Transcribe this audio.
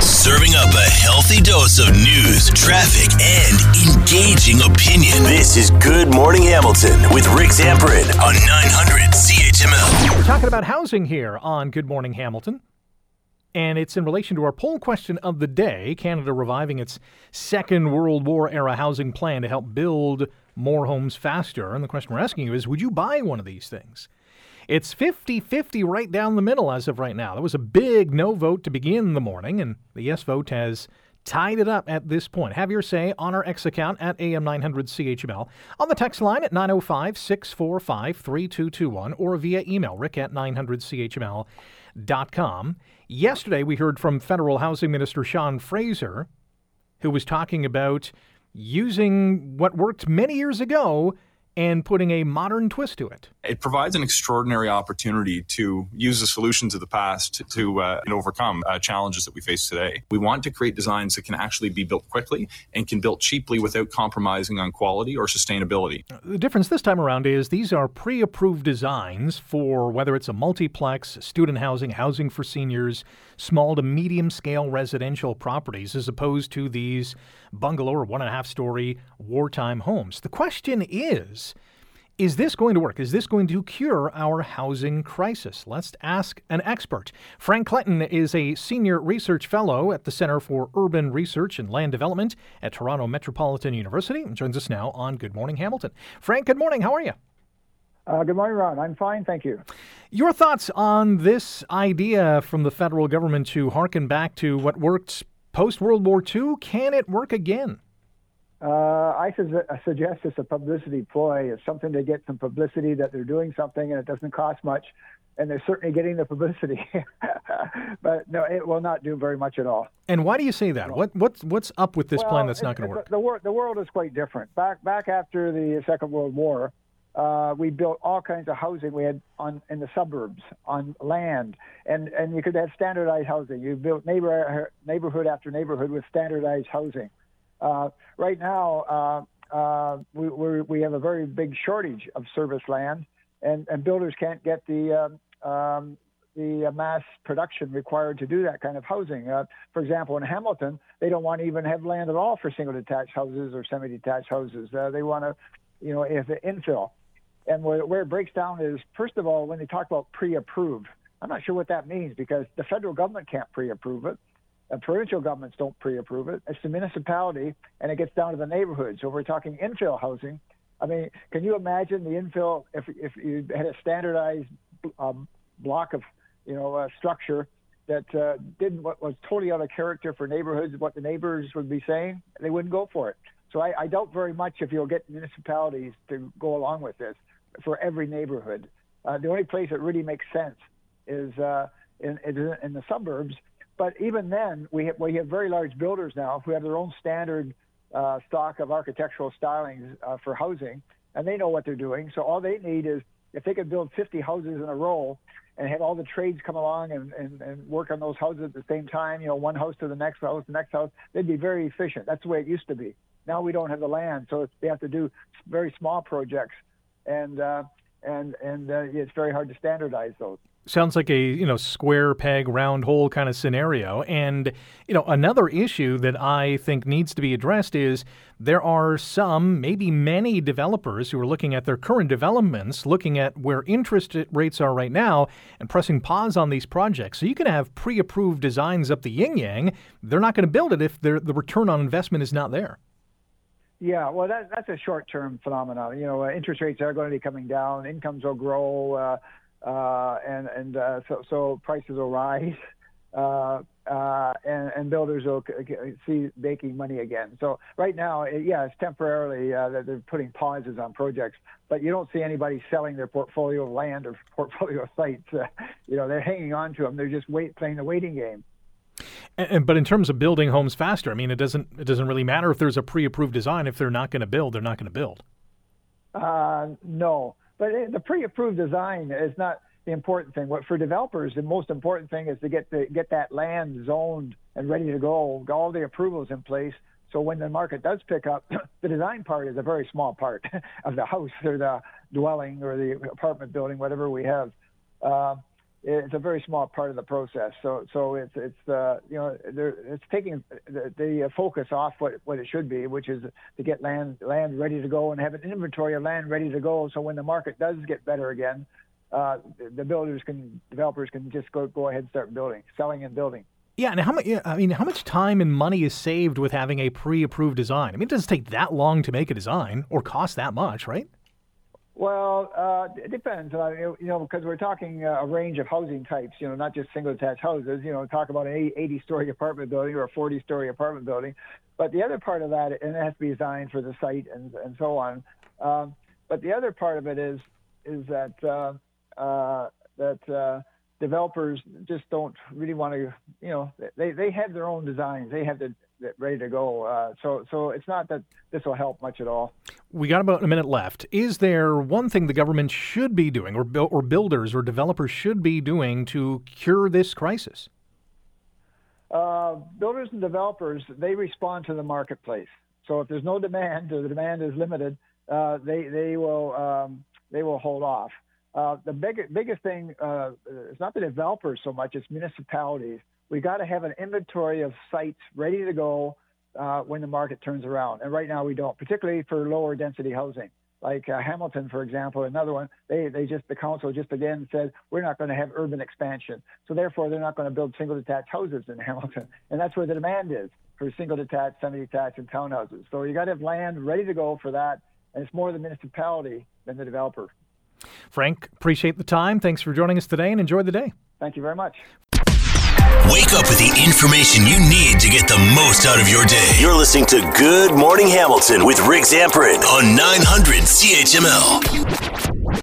Serving up a healthy dose of news, traffic, and engaging opinion. This is Good Morning Hamilton with Rick Zamperin on 900 CHML. We're talking about housing here on Good Morning Hamilton. And it's in relation to our poll question of the day Canada reviving its Second World War era housing plan to help build more homes faster. And the question we're asking you is Would you buy one of these things? It's 50 50 right down the middle as of right now. There was a big no vote to begin the morning, and the yes vote has tied it up at this point. Have your say on our X account at AM900CHML, on the text line at 905 645 3221, or via email rick at 900CHML.com. Yesterday, we heard from Federal Housing Minister Sean Fraser, who was talking about using what worked many years ago and putting a modern twist to it. It provides an extraordinary opportunity to use the solutions of the past to, uh, overcome uh, challenges that we face today. We want to create designs that can actually be built quickly and can be built cheaply without compromising on quality or sustainability. The difference this time around is these are pre approved designs for whether it's a multiplex, student housing, housing for seniors, small to medium scale residential properties, as opposed to these bungalow or one and a half story wartime homes. The question is, is this going to work? Is this going to cure our housing crisis? Let's ask an expert. Frank Clayton is a senior research fellow at the Center for Urban Research and Land Development at Toronto Metropolitan University and joins us now on Good Morning Hamilton. Frank, good morning. How are you? Uh, good morning, Ron. I'm fine, thank you. Your thoughts on this idea from the federal government to harken back to what worked post World War II? Can it work again? Uh, I, su- I suggest it's a publicity ploy. It's something to get some publicity that they're doing something and it doesn't cost much. And they're certainly getting the publicity, but no, it will not do very much at all. And why do you say that? What what's what's up with this well, plan that's not going to work? The, the, wor- the world is quite different. Back back after the Second World War, uh, we built all kinds of housing. We had on in the suburbs on land, and and you could have standardized housing. You built neighbor neighborhood after neighborhood with standardized housing. Uh, right now, uh, uh, we we have a very big shortage of service land, and, and builders can't get the um, um, the mass production required to do that kind of housing. Uh, for example, in Hamilton, they don't want to even have land at all for single detached houses or semi-detached houses. Uh, they want to, you know, if infill. And where, where it breaks down is, first of all, when they talk about pre-approved, I'm not sure what that means because the federal government can't pre-approve it. Provincial governments don't pre-approve it. It's the municipality, and it gets down to the neighborhood. So we're talking infill housing. I mean, can you imagine the infill if if you had a standardized um, block of you know uh, structure that uh, didn't what was totally out of character for neighborhoods, what the neighbors would be saying, they wouldn't go for it. So I, I doubt very much if you'll get municipalities to go along with this for every neighborhood. Uh, the only place that really makes sense is uh, in, in the suburbs but even then, we have, we have very large builders now who have their own standard uh, stock of architectural stylings uh, for housing, and they know what they're doing. So all they need is if they could build 50 houses in a row and have all the trades come along and, and, and work on those houses at the same time, you know, one house to the next house, the next house, they'd be very efficient. That's the way it used to be. Now we don't have the land, so they have to do very small projects, and uh, and and uh, it's very hard to standardize those. Sounds like a you know square peg round hole kind of scenario. And you know another issue that i think needs to be addressed is there are some maybe many developers who are looking at their current developments looking at where interest rates are right now and pressing pause on these projects. So you can have pre-approved designs up the yin yang they're not going to build it if the return on investment is not there yeah, well, that, that's a short-term phenomenon. You know, uh, interest rates are going to be coming down, incomes will grow, uh, uh, and and uh, so so prices will rise, uh, uh, and, and builders will see making money again. So right now, yeah, it's temporarily uh, that they're putting pauses on projects, but you don't see anybody selling their portfolio of land or portfolio of sites. Uh, you know, they're hanging on to them. They're just wait playing the waiting game. And, and, but in terms of building homes faster, I mean, it doesn't it doesn't really matter if there's a pre-approved design. If they're not going to build, they're not going to build. Uh, no, but the pre-approved design is not the important thing. What for developers, the most important thing is to get the get that land zoned and ready to go, all the approvals in place. So when the market does pick up, the design part is a very small part of the house or the dwelling or the apartment building, whatever we have. Uh, it's a very small part of the process. So so it's it's uh, you know it's taking the, the, focus off what, what it should be, which is to get land land ready to go and have an inventory of land ready to go. So when the market does get better again, uh, the builders can developers can just go go ahead and start building, selling and building. Yeah, and how much? I mean, how much time and money is saved with having a pre-approved design? I mean, it doesn't take that long to make a design or cost that much, right? Well, uh, it depends. Uh, you know, because we're talking uh, a range of housing types. You know, not just single-detached houses. You know, talk about an 80-story apartment building or a 40-story apartment building. But the other part of that, and it has to be designed for the site and and so on. Um, but the other part of it is is that uh, uh, that uh, developers just don't really want to. You know, they they have their own designs. They have the ready to go. So so it's not that this will help much at all. We got about a minute left. Is there one thing the government should be doing, or or builders or developers should be doing to cure this crisis? Uh, builders and developers they respond to the marketplace. So if there's no demand or the demand is limited, uh, they they will um, they will hold off. Uh, the big, biggest thing uh, is not the developers so much; it's municipalities we got to have an inventory of sites ready to go uh, when the market turns around. And right now we don't, particularly for lower density housing. Like uh, Hamilton, for example, another one, they, they just, the council just again said, we're not going to have urban expansion. So therefore, they're not going to build single detached houses in Hamilton. And that's where the demand is for single detached, semi detached, and townhouses. So you got to have land ready to go for that. And it's more the municipality than the developer. Frank, appreciate the time. Thanks for joining us today and enjoy the day. Thank you very much. Wake up with the information you need to get the most out of your day. You're listening to Good Morning Hamilton with Rick Zamperin on 900 CHML.